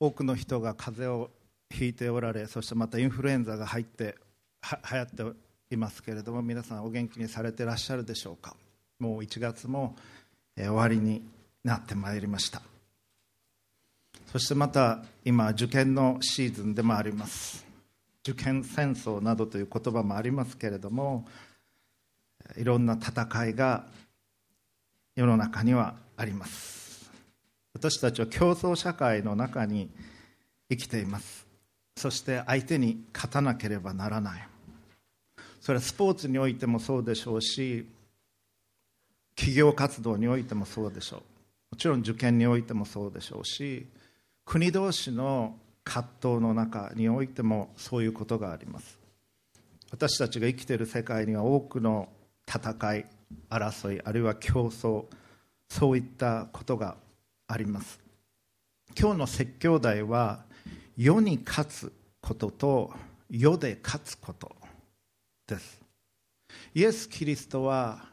多くの人が風邪をひいておられそしてまたインフルエンザが入っては流行っていますけれども皆さんお元気にされてらっしゃるでしょうか？もう1月も、え終わりになってまいりました。そしてまた今受験のシーズンでもあります。受験戦争などという言葉もありますけれどもいろんな戦いが世の中にはあります。私たちは競争社会の中に生きています。そして相手に勝たなければならない。それはスポーツにおいてもそうでしょうし企業活動においてもそうでしょう。もちろん受験においてもそうでしょうし国同士の葛藤の中においてもそういうことがあります。私たちが生きている世界には多くの戦い争いあるいは競争そういったことがあります。今日の説教題は世に勝つことと世で勝つことです。イエス・キリストは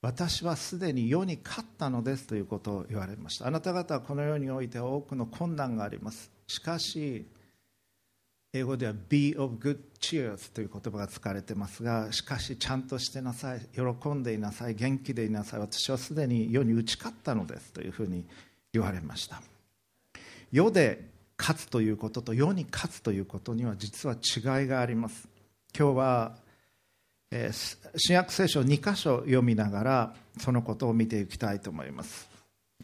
私はすでに世に勝ったのですということを言われました。あなた方はこの世において多くの困難があります。しかし英語では Be of good cheers という言葉が使われていますがしかしちゃんとしてなさい喜んでいなさい元気でいなさい私はすでに世に打ち勝ったのですというふうに言われました。世で勝つということと世に勝つということには実は違いがあります。今日はえ新約聖書を2箇所読みながらそのことを見ていきたいと思います。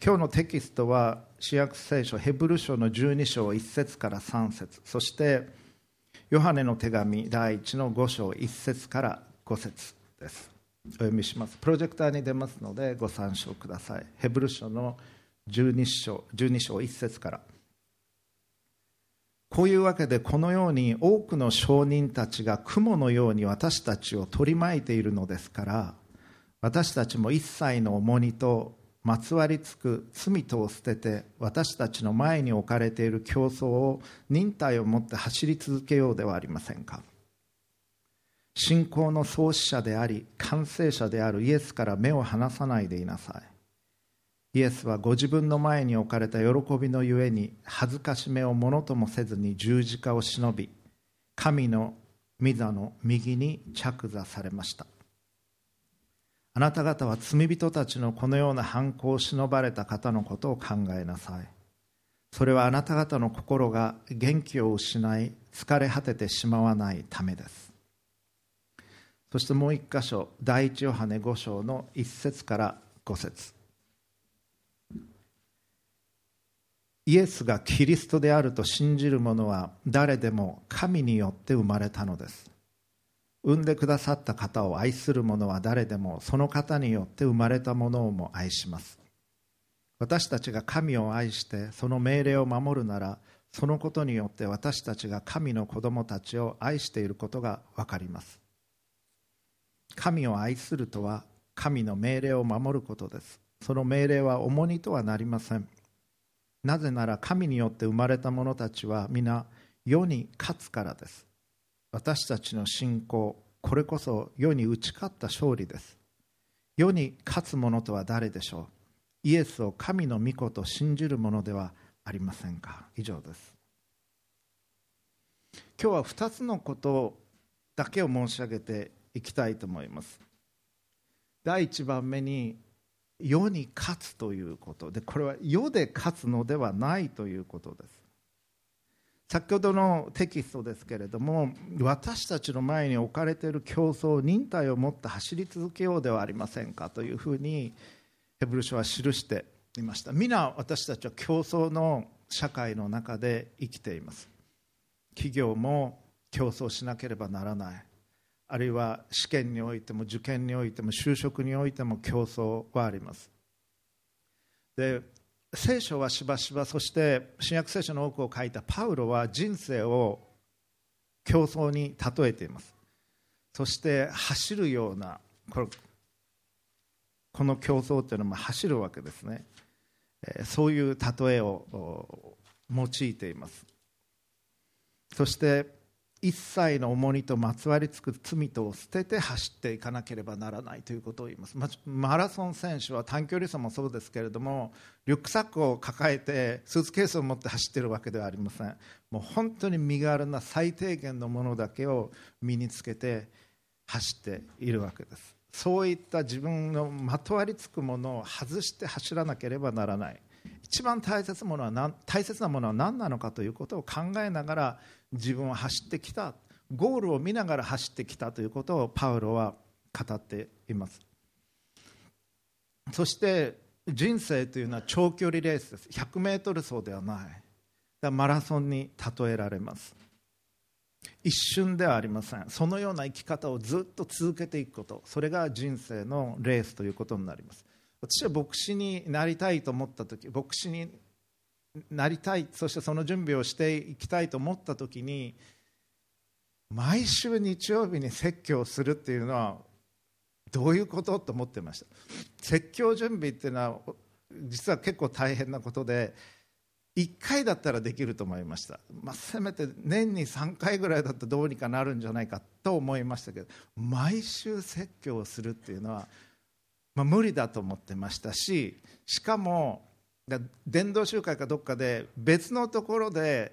今日のテキストは新約聖書ヘブル書の12章1節から3節。そしてヨハネの手紙第1の5章1節から5節です。お読みします。プロジェクターに出ますのでご参照ください。ヘブル書の12章 ,12 章1節から「こういうわけでこのように多くの証人たちが雲のように私たちを取り巻いているのですから私たちも一切の重荷とまつわりつく罪とを捨てて私たちの前に置かれている競争を忍耐を持って走り続けようではありませんか。信仰の創始者であり完成者であるイエスから目を離さないでいなさい。イエスはご自分の前に置かれた喜びのゆえに恥ずかしめをものともせずに十字架を忍び神の御座の右に着座されました。あなた方は罪人たちのこのような犯行を忍ばれた方のことを考えなさい。それはあなた方の心が元気を失い疲れ果ててしまわないためです。そしてもう一箇所第一ヨハネ5章の1節から5節。イエスがキリストであると信じる者は誰でも神によって生まれたのです。産んでくださった方を愛する者は誰でもその方によって生まれたものをも愛します。私たちが神を愛してその命令を守るならそのことによって私たちが神の子供たちを愛していることが分かります。神を愛するとは神の命令を守ることです。その命令は重荷とはなりません。なぜなら神によって生まれた者たちは皆世に勝つからです。私たちの信仰これこそ世に打ち勝った勝利です。世に勝つ者とは誰でしょう？イエスを神の御子と信じる者ではありませんか？以上です。今日は2つのことだけを申し上げていきたいと思います。第1番目に世に勝つということ。でこれは世で勝つのではないということです。先ほどのテキストですけれども私たちの前に置かれている競争忍耐を持って走り続けようではありませんかというふうにヘブル書は記していました。皆私たちは競争の社会の中で生きています。企業も競争しなければならない。あるいは試験においても受験においても就職においても競争はあります。で聖書はしばしばそして新約聖書の多くを書いたパウロは人生を競争に例えています。そして走るようなこの競争というのも走るわけですね。そういう例えを用いています。そして一切の重荷とまつわりつく罪とを捨てて走っていかなければならないということを言います。マラソン選手は短距離走もそうですけれどもリュックサックを抱えてスーツケースを持って走っているわけではありません。もう本当に身軽な最低限のものだけを身につけて走っているわけです。そういった自分のまとわりつくものを外して走らなければならない。一番大切ものは大切なものは何なのかということを考えながら自分は走ってきた。ゴールを見ながら走ってきたということをパウロは語っています。そして人生というのは長距離レースです。100m 走ではない。マラソンに例えられます。一瞬ではありません。そのような生き方をずっと続けていくこと。それが人生のレースということになります。私は牧師になりたいと思った時牧師になりたいそしてその準備をしていきたいと思った時に毎週日曜日に説教するっていうのはどういうことと思ってました。説教準備っていうのは実は結構大変なことで1回だったらできると思いました、まあ、せめて年に3回ぐらいだとどうにかなるんじゃないかと思いましたけど毎週説教をするっていうのは、まあ、無理だと思ってましたししかも伝道集会かどっかで別のところで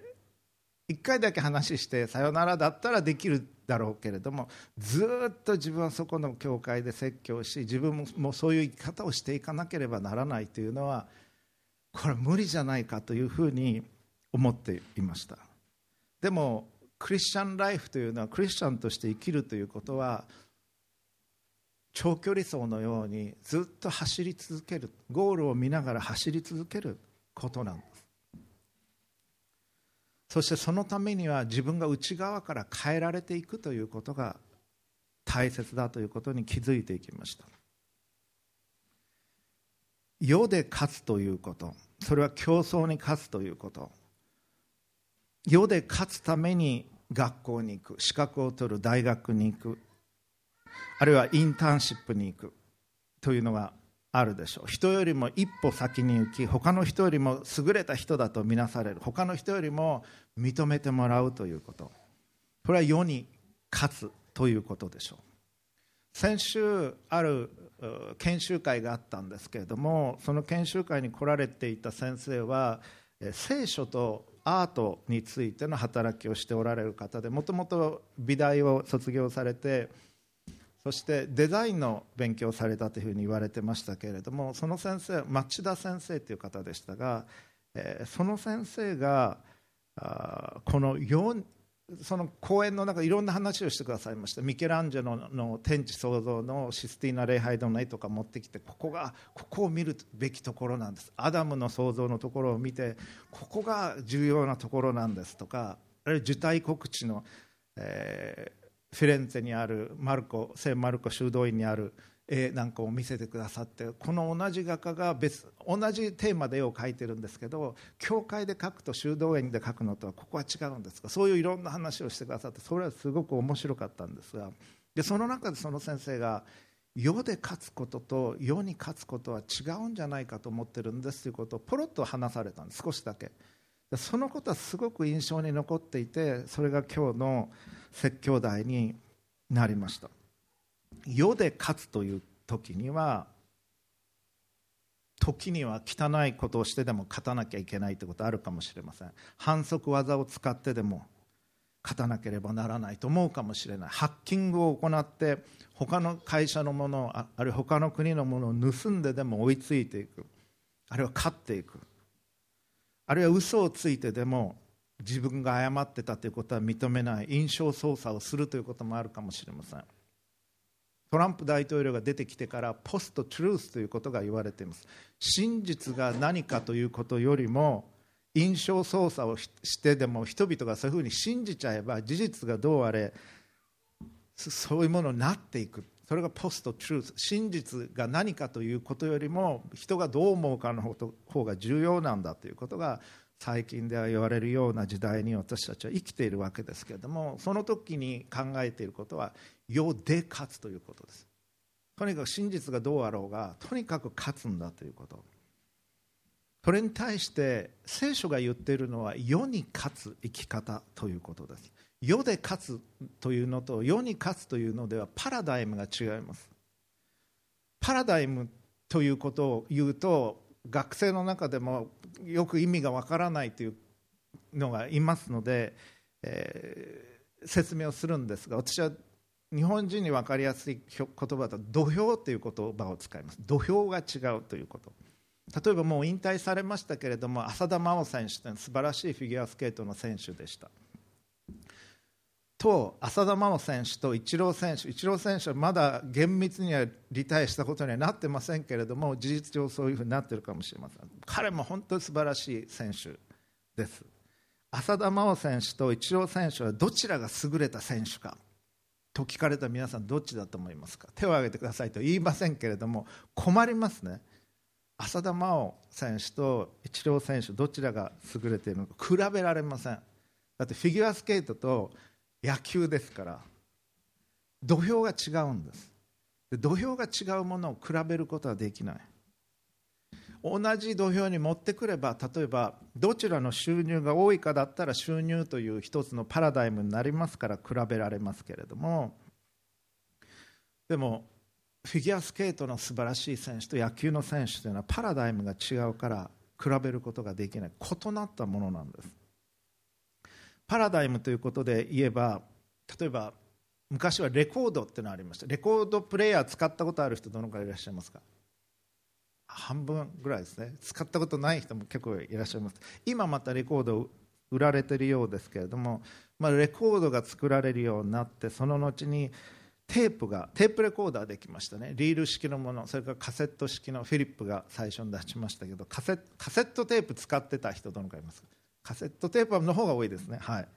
1回だけ話してさよならだったらできるだろうけれどもずっと自分はそこの教会で説教し自分もそういう生き方をしていかなければならないというのはこれは無理じゃないかというふうに思っていました。でもクリスチャンライフというのはクリスチャンとして生きるということは長距離走のようにずっと走り続ける。ゴールを見ながら走り続けることなんです。そしてそのためには自分が内側から変えられていくということが大切だということに気づいていきました。世で勝つということ。それは競争に勝つということ。世で勝つために学校に行く。資格を取る。大学に行く。あるいはインターンシップに行くというのがあるでしょう。人よりも一歩先に行き他の人よりも優れた人だと見なされる。他の人よりも認めてもらうということ。これは世に勝つということでしょう。先週ある研修会があったんですけれどもその研修会に来られていた先生は聖書とアートについての働きをしておられる方でもともと美大を卒業されてそしてデザインの勉強をされたというふうに言われてましたけれどもその先生町田先生という方でしたが、えー、その先生があこのその講演の中いろんな話をしてくださいました。ミケランジェロの天地創造のシスティーナ礼拝堂の絵とか持ってきてここがここを見るべきところなんです。アダムの創造のところを見てここが重要なところなんですとかあるいは受胎告知の、えーフィレンツェにあるマルコ聖マルコ修道院にある絵なんかを見せてくださってこの同じ画家が別同じテーマで絵を描いてるんですけど教会で描くと修道院で描くのとはここは違うんですか？そういういろんな話をしてくださってそれはすごく面白かったんですがでその中でその先生が世で勝つことと世に勝つことは違うんじゃないかと思ってるんですということをポロッと話されたんです少しだけ。そのことはすごく印象に残っていてそれが今日の説教題になりました。世で勝つという時には時には汚いことをしてでも勝たなきゃいけないということあるかもしれません。反則技を使ってでも勝たなければならないと思うかもしれない。ハッキングを行って他の会社のものあるいは他の国のものを盗んででも追いついていく。あるいは勝っていく。あるいは嘘をついてでも自分が誤ってたということは認めない印象操作をするということもあるかもしれません。トランプ大統領が出てきてからポスト・トゥルースということが言われています。真実が何かということよりも印象操作をしてでも人々がそういうふうに信じちゃえば事実がどうあれそういうものになっていく。それがポスト・トゥルース真実が何かということよりも人がどう思うかの方が重要なんだということが最近では言われるような時代に私たちは生きているわけですけれどもその時に考えていることは世で勝つということです。とにかく真実がどうあろうがとにかく勝つんだということ。それに対して聖書が言っているのは世に勝つ生き方ということです。世で勝つというのと世に勝つというのではパラダイムが違います。パラダイムということを言うと学生の中でもよく意味がわからないというのがいますので、えー、説明をするんですが私は日本人に分かりやすい言葉だと土俵という言葉を使います。土俵が違うということ。例えばもう引退されましたけれども浅田真央選手というのは素晴らしいフィギュアスケートの選手でした。と浅田真央選手とイチロー選手イチロー選手はまだ厳密にはリタイアしたことにはなってませんけれども事実上そういうふうになっているかもしれません。彼も本当に素晴らしい選手です。浅田真央選手とイチロー選手はどちらが優れた選手か。と聞かれた皆さんどっちだと思いますか。手を挙げてくださいと言いませんけれども困りますね。浅田真央選手とイチロー選手どちらが優れているのか。比べられません。だってフィギュアスケートと野球ですから土俵が違うんです。土俵が違うものを比べることはできない。同じ土俵に持ってくれば例えばどちらの収入が多いかだったら収入という一つのパラダイムになりますから比べられますけれどもでもフィギュアスケートの素晴らしい選手と野球の選手というのはパラダイムが違うから比べることができない。異なったものなんです。パラダイムということで言えば例えば昔はレコードっていうのがありました。レコードプレーヤー使ったことある人どのくらいいらっしゃいますか？半分ぐらいですね。使ったことない人も結構いらっしゃいます。今またレコード売られてるようですけれども、まあ、レコードが作られるようになってその後にテープがテープレコーダーできましたね。リール式のものそれからカセット式のフィリップが最初に出しましたけどカセカセットテープ使ってた人どのくらいいますか？カセットテープの方が多いですね。はい。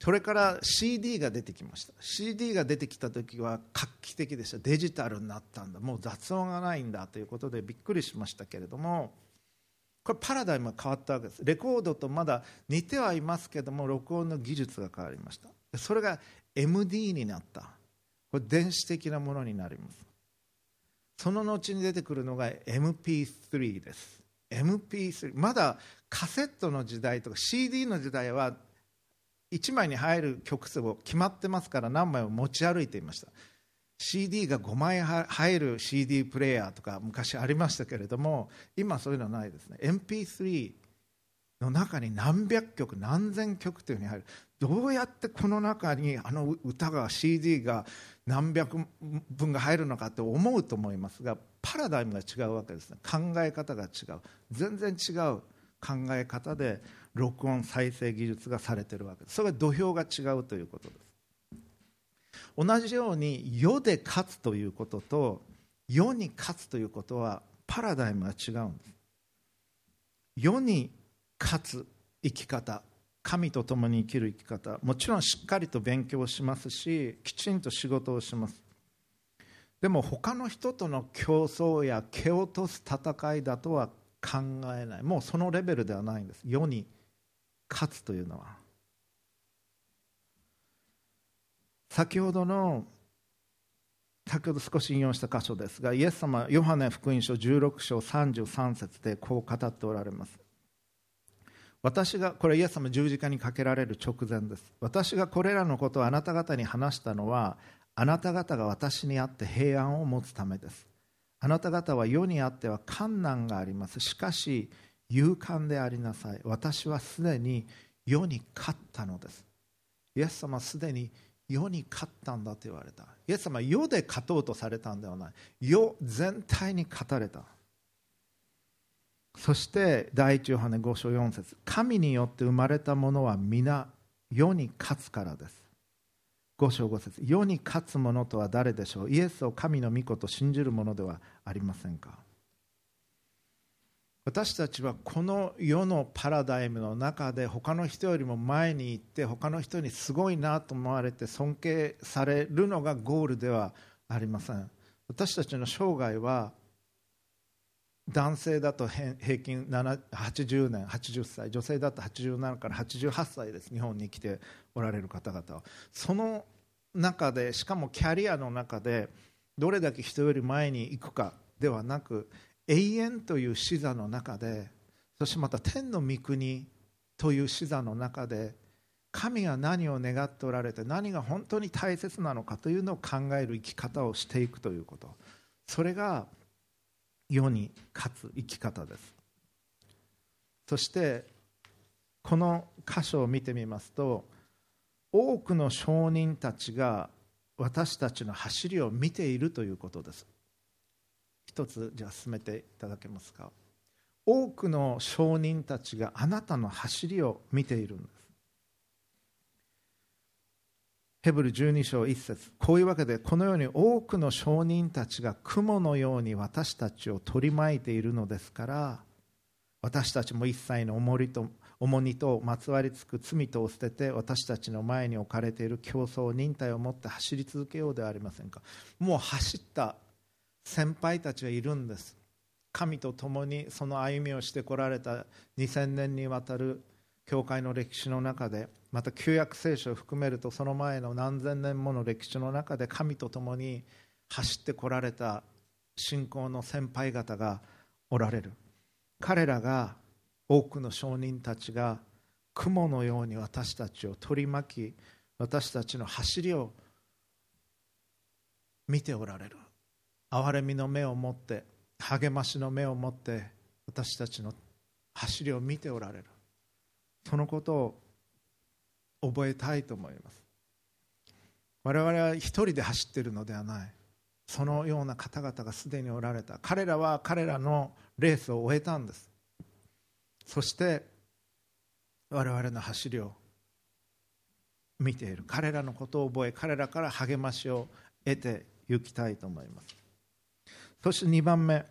それから CD が出てきました。CD が出てきた時は画期的でした。デジタルになったんだ。もう雑音がないんだということでびっくりしましたけれどもこれパラダイムが変わったわけです。レコードとまだ似てはいますけども録音の技術が変わりました。それが MD になった。これ電子的なものになります。その後に出てくるのが MP3 です。MP3 まだカセットの時代とか CD の時代は1枚に入る曲数を決まってますから何枚も持ち歩いていました。CD が5枚入る CD プレーヤーとか昔ありましたけれども今そういうのはないですね。MP3 の中に何百曲何千曲というふうに入る。どうやってこの中にあの歌が CD が何百分が入るのかって思うと思いますがパラダイムが違うわけですね。考え方が違う。全然違う。考え方で録音再生技術がされてるわけです。それは土俵が違うということです。同じように世で勝つということと世に勝つということはパラダイムが違うんです。世に勝つ生き方神と共に生きる生き方もちろんしっかりと勉強しますしきちんと仕事をします。でも他の人との競争や蹴落とす戦いだとは考えない。もうそのレベルではないんです。世に勝つというのは。先ほどの先ほど少し引用した箇所ですがイエス様ヨハネ福音書16章33節でこう語っておられます。私がこれイエス様十字架にかけられる直前です。私がこれらのことをあなた方に話したのはあなた方が私にあって平安を持つためです。あなた方は世にあっては困難があります。しかし勇敢でありなさい。私はすでに世に勝ったのです。イエス様はすでに世に勝ったんだと言われた。イエス様は世で勝とうとされたんではない。世全体に勝たれた。そして第一ヨハネ5章4節。神によって生まれたものは皆世に勝つからです。5章5節。世に勝つ者とは誰でしょう？イエスを神の御子と信じる者ではありませんか？私たちはこの世のパラダイムの中で他の人よりも前に行って他の人にすごいなと思われて尊敬されるのがゴールではありません。私たちの生涯は男性だと平均80年80歳。女性だと87から88歳です。日本に来て。おられる方々は。その中でしかもキャリアの中でどれだけ人より前に行くかではなく永遠という死座の中でそしてまた天の御国という死座の中で神が何を願っておられて何が本当に大切なのかというのを考える生き方をしていくということ。それが世に勝つ生き方です。そしてこの箇所を見てみますと多くの証人たちが私たちの走りを見ているということです。一つじゃあ進めていただけますか。多くの証人たちがあなたの走りを見ているんです。ヘブル12章1節。こういうわけでこのように多くの証人たちが雲のように私たちを取り巻いているのですから私たちも一切の重りと重荷とまつわりつく罪とを捨てて私たちの前に置かれている競争忍耐を持って走り続けようではありませんか。もう走った先輩たちがいるんです。神と共にその歩みをしてこられた2000年にわたる教会の歴史の中でまた旧約聖書を含めるとその前の何千年もの歴史の中で神と共に走ってこられた信仰の先輩方がおられる。彼らが多くの証人たちが雲のように私たちを取り巻き私たちの走りを見ておられる。憐れみの目を持って励ましの目を持って私たちの走りを見ておられる。そのことを覚えたいと思います。我々は一人で走っているのではない。そのような方々がすでにおられた。彼らは彼らのレースを終えたんです。そして我々の走りを見ている。彼らのことを覚え彼らから励ましを得ていきたいと思います。そして2番目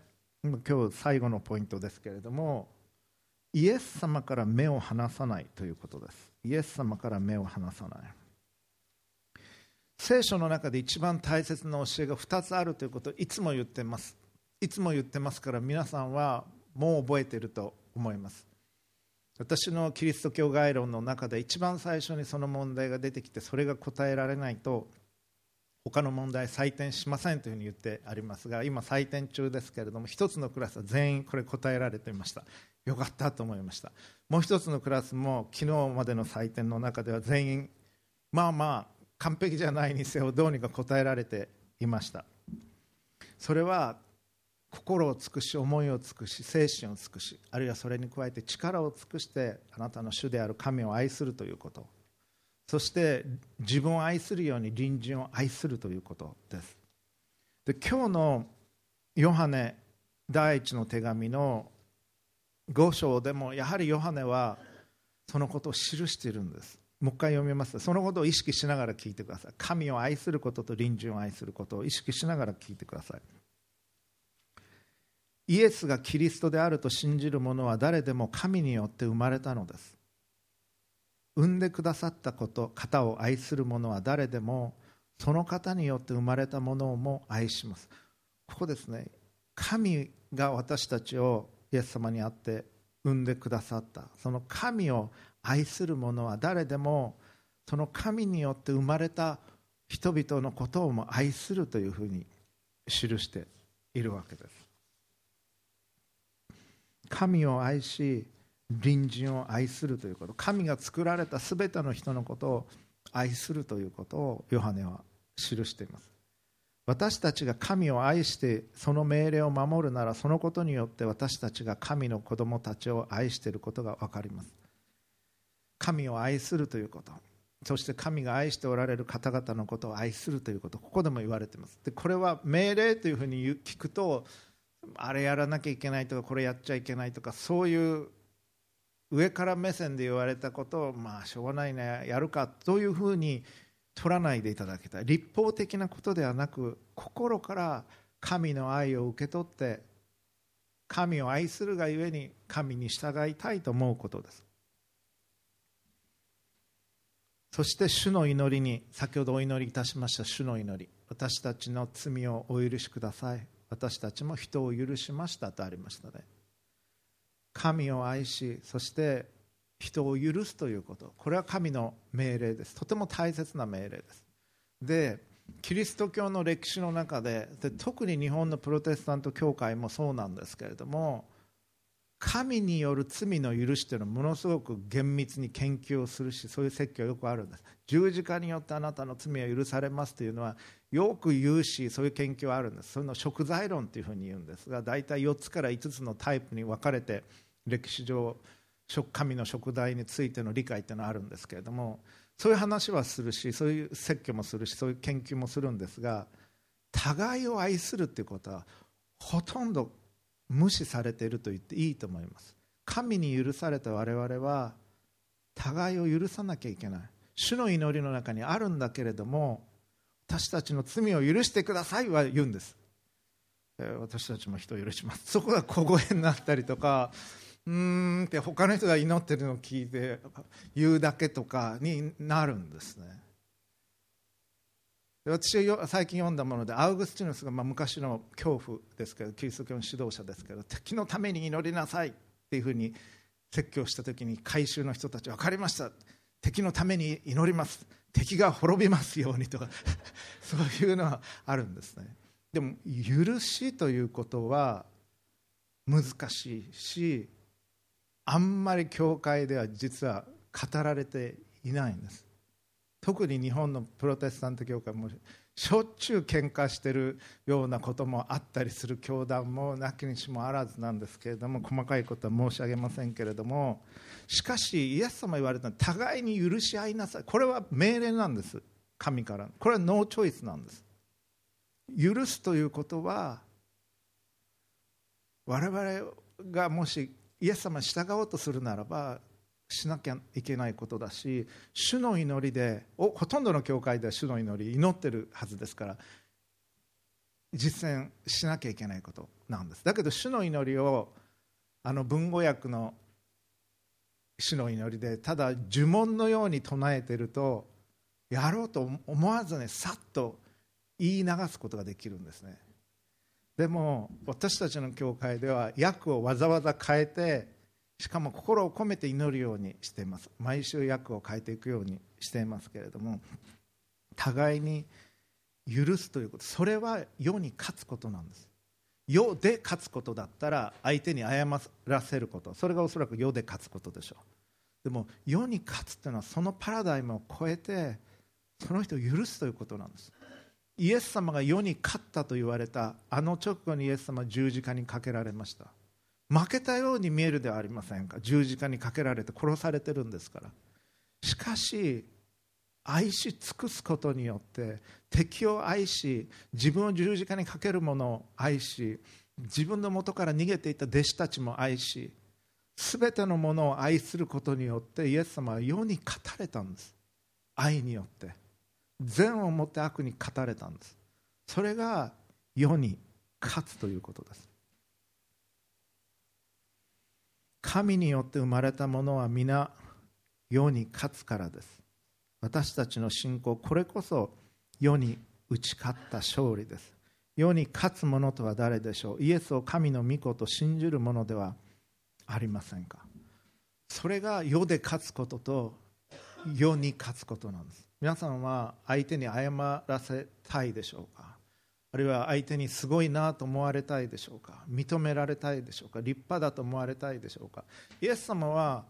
今日最後のポイントですけれどもイエス様から目を離さないということです。イエス様から目を離さない。聖書の中で一番大切な教えが2つあるということをいつも言ってます。いつも言ってますから皆さんはもう覚えていると思います。私のキリスト教概論の中で一番最初にその問題が出てきてそれが答えられないと他の問題採点しませんというふうに言ってありますが今採点中ですけれども1つのクラスは全員これ答えられていました。よかったと思いました。もう1つのクラスも昨日までの採点の中では全員まあまあ完璧じゃないにせよどうにか答えられていました。それは心を尽くし思いを尽くし精神を尽くしあるいはそれに加えて力を尽くしてあなたの主である神を愛するということ。そして自分を愛するように隣人を愛するということです。で今日のヨハネ第一の手紙の5章でもやはりヨハネはそのことを記しているんです。もう一回読みます。そのことを意識しながら聞いてください。神を愛することと隣人を愛することを意識しながら聞いてください。イエスがキリストであると信じる者は誰でも神によって生まれたのです。産んでくださったこと方を愛する者は誰でもその方によって生まれたものも愛します。ここですね。神が私たちをイエス様に会って産んでくださった。その神を愛する者は誰でもその神によって生まれた人々のことをも愛するというふうに記しているわけです。神を愛し隣人を愛するということ神が作られた全ての人のことを愛するということをヨハネは記しています。私たちが神を愛してその命令を守るならそのことによって私たちが神の子供たちを愛していることが分かります。神を愛するということそして神が愛しておられる方々のことを愛するということここでも言われています。でこれは命令というふうに聞くとあれやらなきゃいけないとかこれやっちゃいけないとかそういう上から目線で言われたことをまあしょうがないねやるかというふうに取らないでいただきたい。立法的なことではなく心から神の愛を受け取って神を愛するがゆえに神に従いたいと思うことです。そして主の祈りに先ほどお祈りいたしました主の祈り私たちの罪をお許しください。私たちも人を許しましたとありましたね。神を愛しそして人を許すということ。これは神の命令です。とても大切な命令です。でキリスト教の歴史の中でで特に日本のプロテスタント教会もそうなんですけれども神による罪の許しというのはものすごく厳密に研究をするしそういう説教よくあるんです。十字架によってあなたの罪は許されますというのはよく言うしそういう研究はあるんです。その食材論というふうに言うんですが大体4つから5つのタイプに分かれて歴史上神の食材についての理解というのはあるんですけれどもそういう話はするしそういう説教もするしそういう研究もするんですが互いを愛するということはほとんど無視されていると言っていいと思います。神に許された我々は互いを許さなきゃいけない。主の祈りの中にあるんだけれども私たちの罪を許してくださいは言うんです、私たちも人を許します。そこが小声になったりとかうーんって他の人が祈ってるのを聞いて言うだけとかになるんですね。私が最近読んだものでアウグスティヌスがまあ昔の恐怖ですけどキリスト教の指導者ですけど敵のために祈りなさいっていうふうに説教した時に改宗の人たち分かりました。敵のために祈ります。敵が滅びますようにとか そういうのはあるんですね。でも許しということは難しいしあんまり教会では実は語られていないんです。特に日本のプロテスタント教会もしょっちゅう喧嘩してるようなこともあったりする教団もなきにしもあらずなんですけれども細かいことは申し上げませんけれどもしかしイエス様言われたのは互いに許し合いなさい。これは命令なんです。神からこれはノーチョイスなんです。許すということは我々がもしイエス様に従おうとするならばしなきゃいけないことだし主の祈りでほとんどの教会では主の祈り祈ってるはずですから実践しなきゃいけないことなんです。だけど主の祈りをあの文語訳の主の祈りでただ呪文のように唱えてるとやろうと思わずねさっと言い流すことができるんですね。でも私たちの教会では訳をわざわざ変えてしかも心を込めて祈るようにしています。毎週訳を変えていくようにしていますけれども互いに許すということ。それは世に勝つことなんです。世で勝つことだったら相手に謝らせること。それがおそらく世で勝つことでしょう。でも世に勝つというのはそのパラダイムを超えてその人を許すということなんです。イエス様が世に勝ったと言われたあの直後にイエス様は十字架にかけられました。負けたように見えるではありませんか？十字架にかけられて殺されてるんですから。しかし愛し尽くすことによって敵を愛し自分を十字架にかける者を愛し自分の元から逃げていた弟子たちも愛し全てのものを愛することによってイエス様は世に語れたんです。愛によって。善をもって悪に語れたんです。それが世に勝つということです。神によって生まれたものは皆世に勝つからです。私たちの信仰これこそ世に打ち勝った勝利です。世に勝つ者とは誰でしょう。イエスを神の御子と信じる者ではありませんか。それが世で勝つことと世に勝つことなんです。皆さんは相手に謝らせたいでしょうか。あるいは相手にすごいなと思われたいでしょうか？認められたいでしょうか？立派だと思われたいでしょうか？イエス様は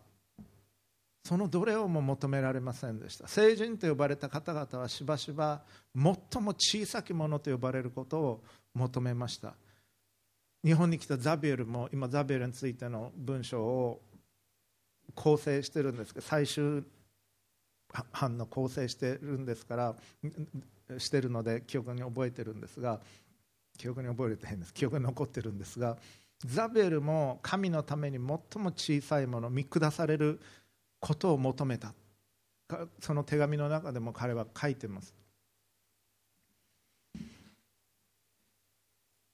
そのどれをも求められませんでした。聖人と呼ばれた方々はしばしば最も小さきものと呼ばれることを求めました。日本に来たザビエルも今ザビエルについての文章を構成してるんですけど最終班の構成してるんですからしてるので記憶に覚えてるんですが記憶に覚えて変です。記憶に残ってるんですがザベルも神のために最も小さいもの見下されることを求めた。その手紙の中でも彼は書いてます。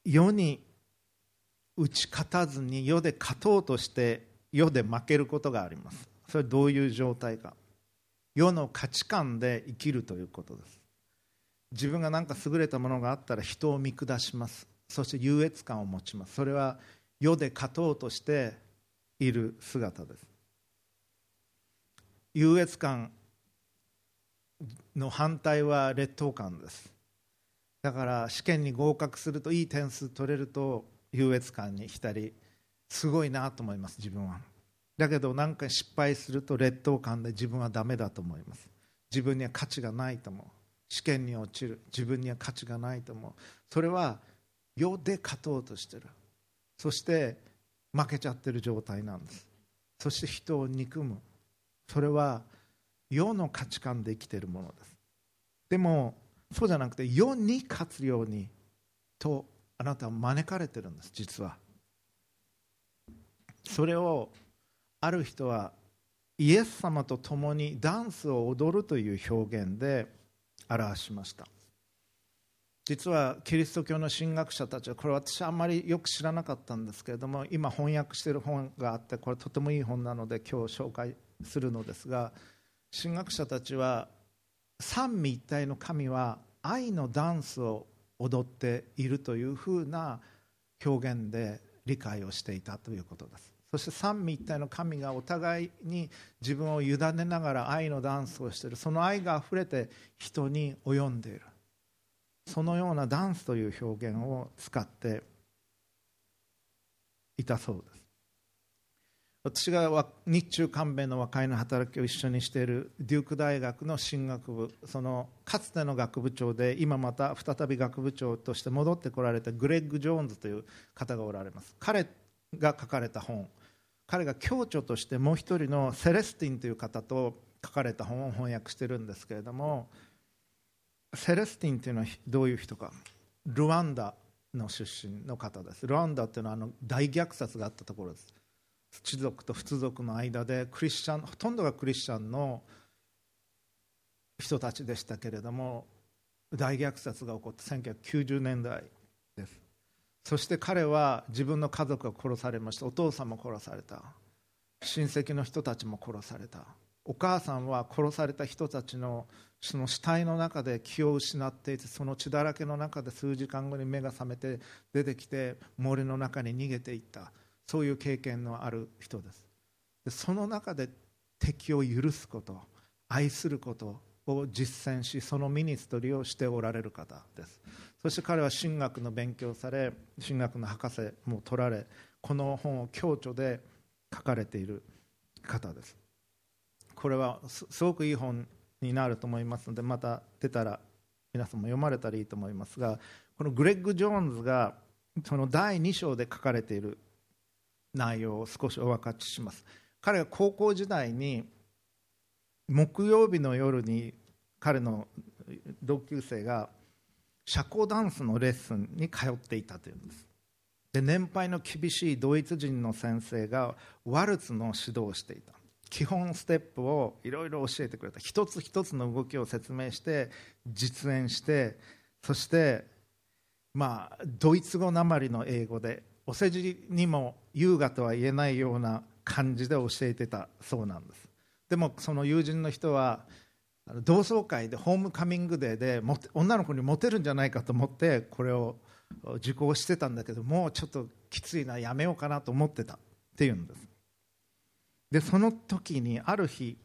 世に打ち勝たずに世で勝とうとして世で負けることがあります。それどういう状態か。世の価値観で生きるということです。自分が何か優れたものがあったら人を見下します。そして優越感を持ちます。それは世で勝とうとしている姿です。優越感の反対は劣等感です。だから試験に合格するといい点数取れると優越感に浸りすごいなと思います自分は。だけど何か失敗すると劣等感で自分はダメだと思います。自分には価値がないと思う。試験に落ちる自分には価値がないと思う。それは世で勝とうとしてる。そして負けちゃってる状態なんです。そして人を憎む。それは世の価値観で生きてるものです。でもそうじゃなくて世に勝つようにとあなたは招かれてるんです実は。それをある人はイエス様と共にダンスを踊るという表現で表しました。実はキリスト教の神学者たちはこれ私あんまりよく知らなかったんですけれども今翻訳している本があってこれとてもいい本なので今日紹介するのですが神学者たちは三位一体の神は愛のダンスを踊っているというふうな表現で理解をしていたということです。そして三位一体の神がお互いに自分を委ねながら愛のダンスをしている。その愛があふれて人に及んでいる。そのようなダンスという表現を使っていたそうです。私が日中韓米の和解の働きを一緒にしているデューク大学の進学部そのかつての学部長で今また再び学部長として戻ってこられたグレッグ・ジョーンズという方がおられます。彼が書かれた本。彼が共著としてもう一人のセレスティンという方と書かれた本を翻訳してるんですけれどもセレスティンというのはどういう人か。ルワンダの出身の方です。ルワンダというのはあの大虐殺があったところです。土族と仏族の間でクリスチャンほとんどがクリスチャンの人たちでしたけれども大虐殺が起こって1990年代です。そして彼は自分の家族が殺されました。お父さんも殺された。親戚の人たちも殺された。お母さんは殺された人たちのその死体の中で気を失っていてその血だらけの中で数時間後に目が覚めて出てきて森の中に逃げていった。そういう経験のある人です。でその中で敵を許すこと愛することを実践しそのミニストリーをしておられる方です。そして彼は神学の勉強され神学の博士も取られこの本を共著で書かれている方です。これはすごくいい本になると思いますのでまた出たら皆さんも読まれたらいいと思いますがこのグレッグ・ジョーンズがその第2章で書かれている内容を少しお分かちします。彼が高校時代に木曜日の夜に彼の同級生が社交ダンスのレッスンに通っていたというんです。で年配の厳しいドイツ人の先生がワルツの指導をしていた。基本ステップをいろいろ教えてくれた。一つ一つの動きを説明して実演してそしてまあドイツ語なまりの英語でお世辞にも優雅とは言えないような感じで教えてたそうなんです。でもその友人の人は同窓会でホームカミングデーで女の子にモテるんじゃないかと思ってこれを受講してたんだけどもうちょっときついなやめようかなと思ってたっていうんです。でその時にある日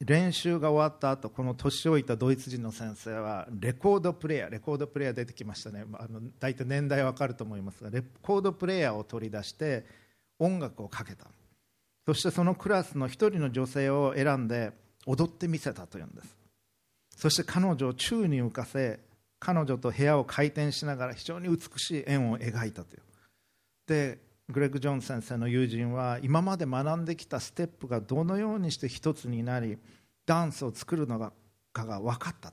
練習が終わった後この年老いたドイツ人の先生はレコードプレーヤーレコードプレーヤー出てきましたね。あの大体年代わかると思いますがレコードプレーヤーを取り出して音楽をかけた。そしてそのクラスの一人の女性を選んで踊ってみせたというんです。そして彼女を宙に浮かせ彼女と部屋を回転しながら非常に美しい円を描いたという。でグレッグ・ジョン先生の友人は今まで学んできたステップがどのようにして一つになりダンスを作るのかが分かった。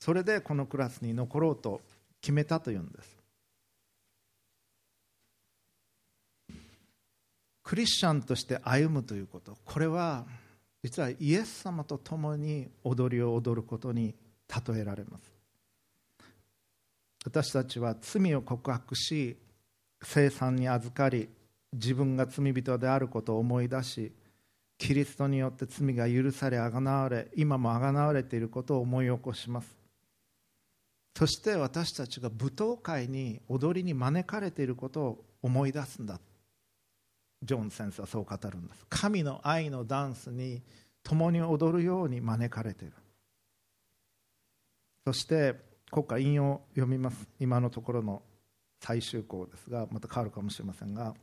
それでこのクラスに残ろうと決めたというんです。クリスチャンとして歩むということ。これは実はイエス様と共に踊りを踊ることに例えられます。私たちは罪を告白し生産に預かり自分が罪人であることを思い出しキリストによって罪が許されあがなわれ今もあがなわれていることを思い起こします。そして私たちが舞踏会に踊りに招かれていることを思い出すんだ。ジョン先生はそう語るんです。神の愛のダンスに共に踊るように招かれている。そして国家引用読みます。今のところの最終項ですがまた変わるかもしれませんが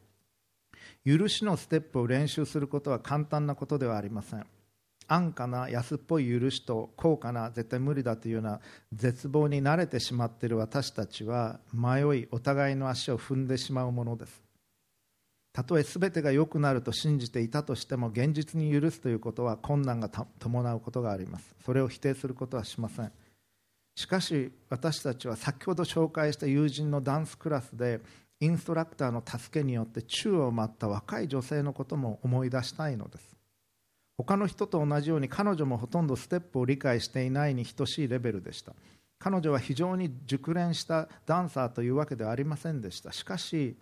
許しのステップを練習することは簡単なことではありません。安価な安っぽい許しと高価な絶対無理だというような絶望に慣れてしまっている私たちは迷いお互いの足を踏んでしまうものです。たとえ全てが良くなると信じていたとしても現実に許すということは困難が伴うことがあります。それを否定することはしません。しかし私たちは先ほど紹介した友人のダンスクラスでインストラクターの助けによって宙を舞った若い女性のことも思い出したいのです。他の人と同じように彼女もほとんどステップを理解していないに等しいレベルでした。彼女は非常に熟練したダンサーというわけではありませんでした。しかし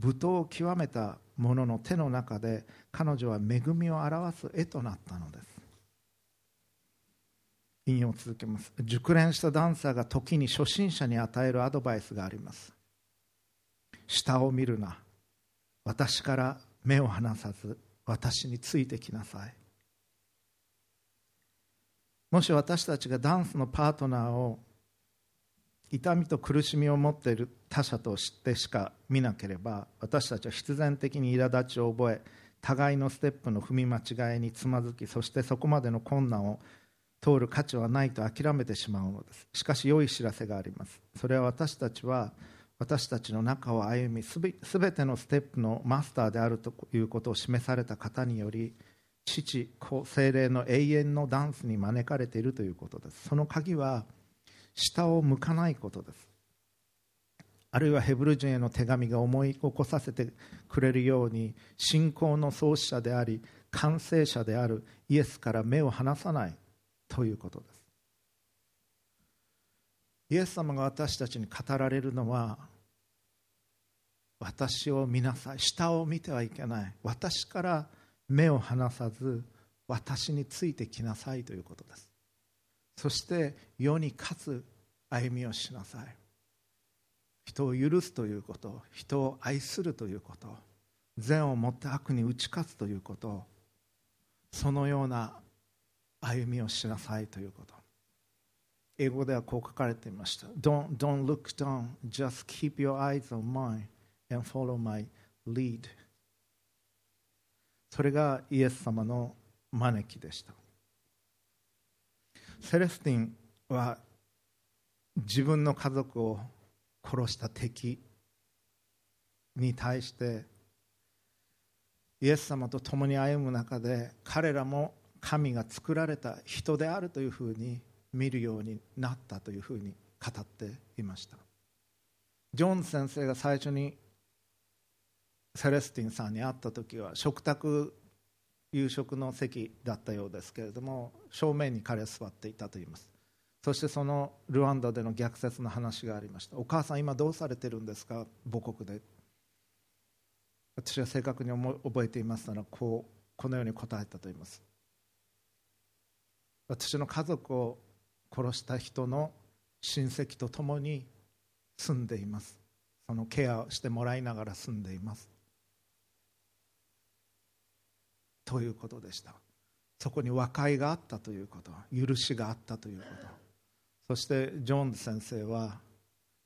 舞踏を極めた者の手の中で彼女は恵みを表す絵となったのです。引用を続けます。熟練したダンサーが時に初心者に与えるアドバイスがあります。下を見るな。私から目を離さず私についてきなさい。もし私たちがダンスのパートナーを痛みと苦しみを持っている他者としてしか見なければ私たちは必然的に苛立ちを覚え互いのステップの踏み間違いにつまずきそしてそこまでの困難を通る価値はないと諦めてしまうのです。しかし良い知らせがあります。それは私たちは私たちの中を歩みすべてのステップのマスターであるということを示された方により父子精霊の永遠のダンスに招かれているということです。その鍵は下を向かないことです。あるいはヘブル人への手紙が思い起こさせてくれるように信仰の創始者であり完成者であるイエスから目を離さないということです。イエス様が私たちに語られるのは私を見なさい。下を見てはいけない。私から目を離さず私についてきなさいということです。そして世に勝つ歩みをしなさい。人を許すということ人を愛するということ善をもって悪に打ち勝つということそのような歩みをしなさいということ。英語ではこう書かれていました。Don't, don look down. Just keep your eyes on mine and follow my lead. それがイエス様の招きでした。セレスティンは自分の家族を殺した敵に対してイエス様と共に歩む中で彼らも神が作られた人であるというふうに見るようになったというふうに語っていました。ジョン先生が最初にセレスティンさんに会った時は食卓夕食の席だったようですけれども正面に彼は座っていたといいます。そしてそのルワンダでの虐殺の話がありました。お母さん今どうされてるんですか母国で？私が正確に覚えていますならこうこのように答えたと言います。私の家族を殺した人の親戚と共に住んでいます。そのケアをしてもらいながら住んでいます。ということでした。そこに和解があったということ。許しがあったということ。そしてジョーンズ先生は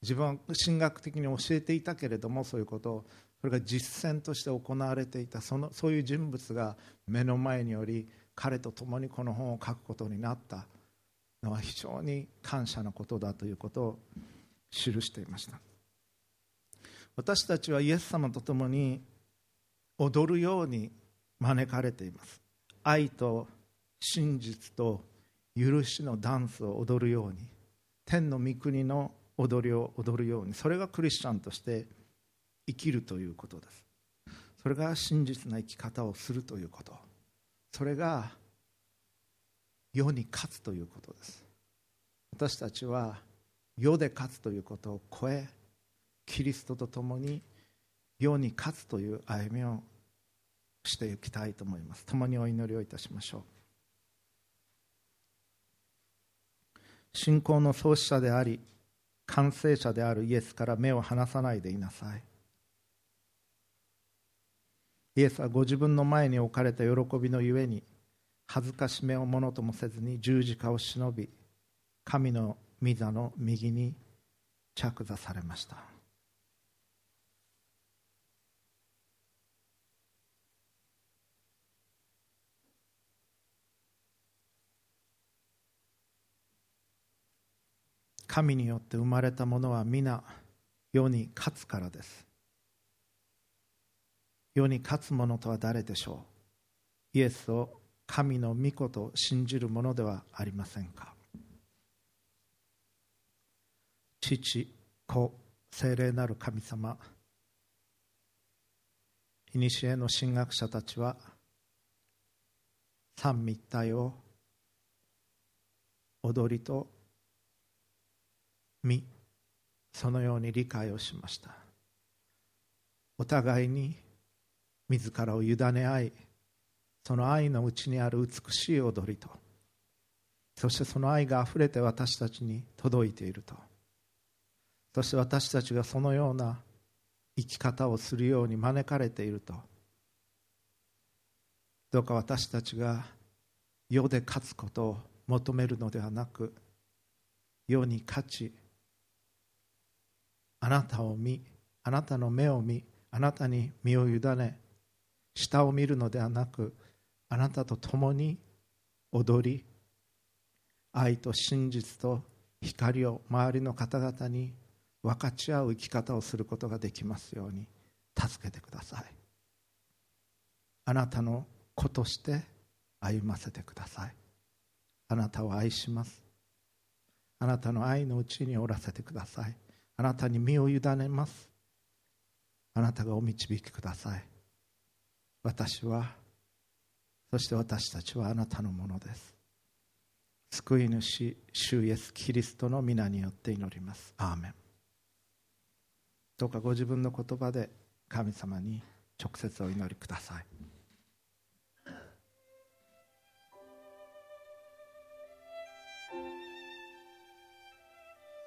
自分は神学的に教えていたけれどもそういうことをそれが実践として行われていた。そのそういう人物が目の前により彼と共にこの本を書くことになった。のは非常に感謝のことだということを記していました。私たちはイエス様と共に踊るように招かれています。愛と真実と許しのダンスを踊るように天の御国の踊りを踊るようにそれがクリスチャンとして生きるということです。それが真実な生き方をするということ。それが世に勝つということです。私たちは世で勝つということを超えキリストと共に世に勝つという歩みをしていきたいと思います。共にお祈りをいたしましょう。信仰の創始者であり完成者であるイエスから目を離さないでいなさい。イエスはご自分の前に置かれた喜びのゆえに恥ずかしめをものともせずに十字架を忍び神の御座の右に着座されました。神によって生まれたものは皆世に勝つからです。世に勝つ者とは誰でしょう？イエスを神の御子と信じるものではありませんか？父子聖霊なる神様古の神学者たちは三密体を踊りと身そのように理解をしました。お互いに自らを委ね合いその愛のうちにある美しい踊りとそしてその愛があふれて私たちに届いているとそして私たちがそのような生き方をするように招かれているとどうか私たちが世で勝つことを求めるのではなく世に勝ちあなたを見あなたの目を見あなたに身を委ね下を見るのではなくあなたと共に踊り愛と真実と光を周りの方々に分かち合う生き方をすることができますように助けてください。あなたの子として歩ませてください。あなたを愛します。あなたの愛のうちにおらせてください。あなたに身を委ねます。あなたがお導きください。私はそして私たちはあなたのものです。救い主主イエスキリストの皆によって祈ります。アーメン。どうかご自分の言葉で神様に直接お祈りください。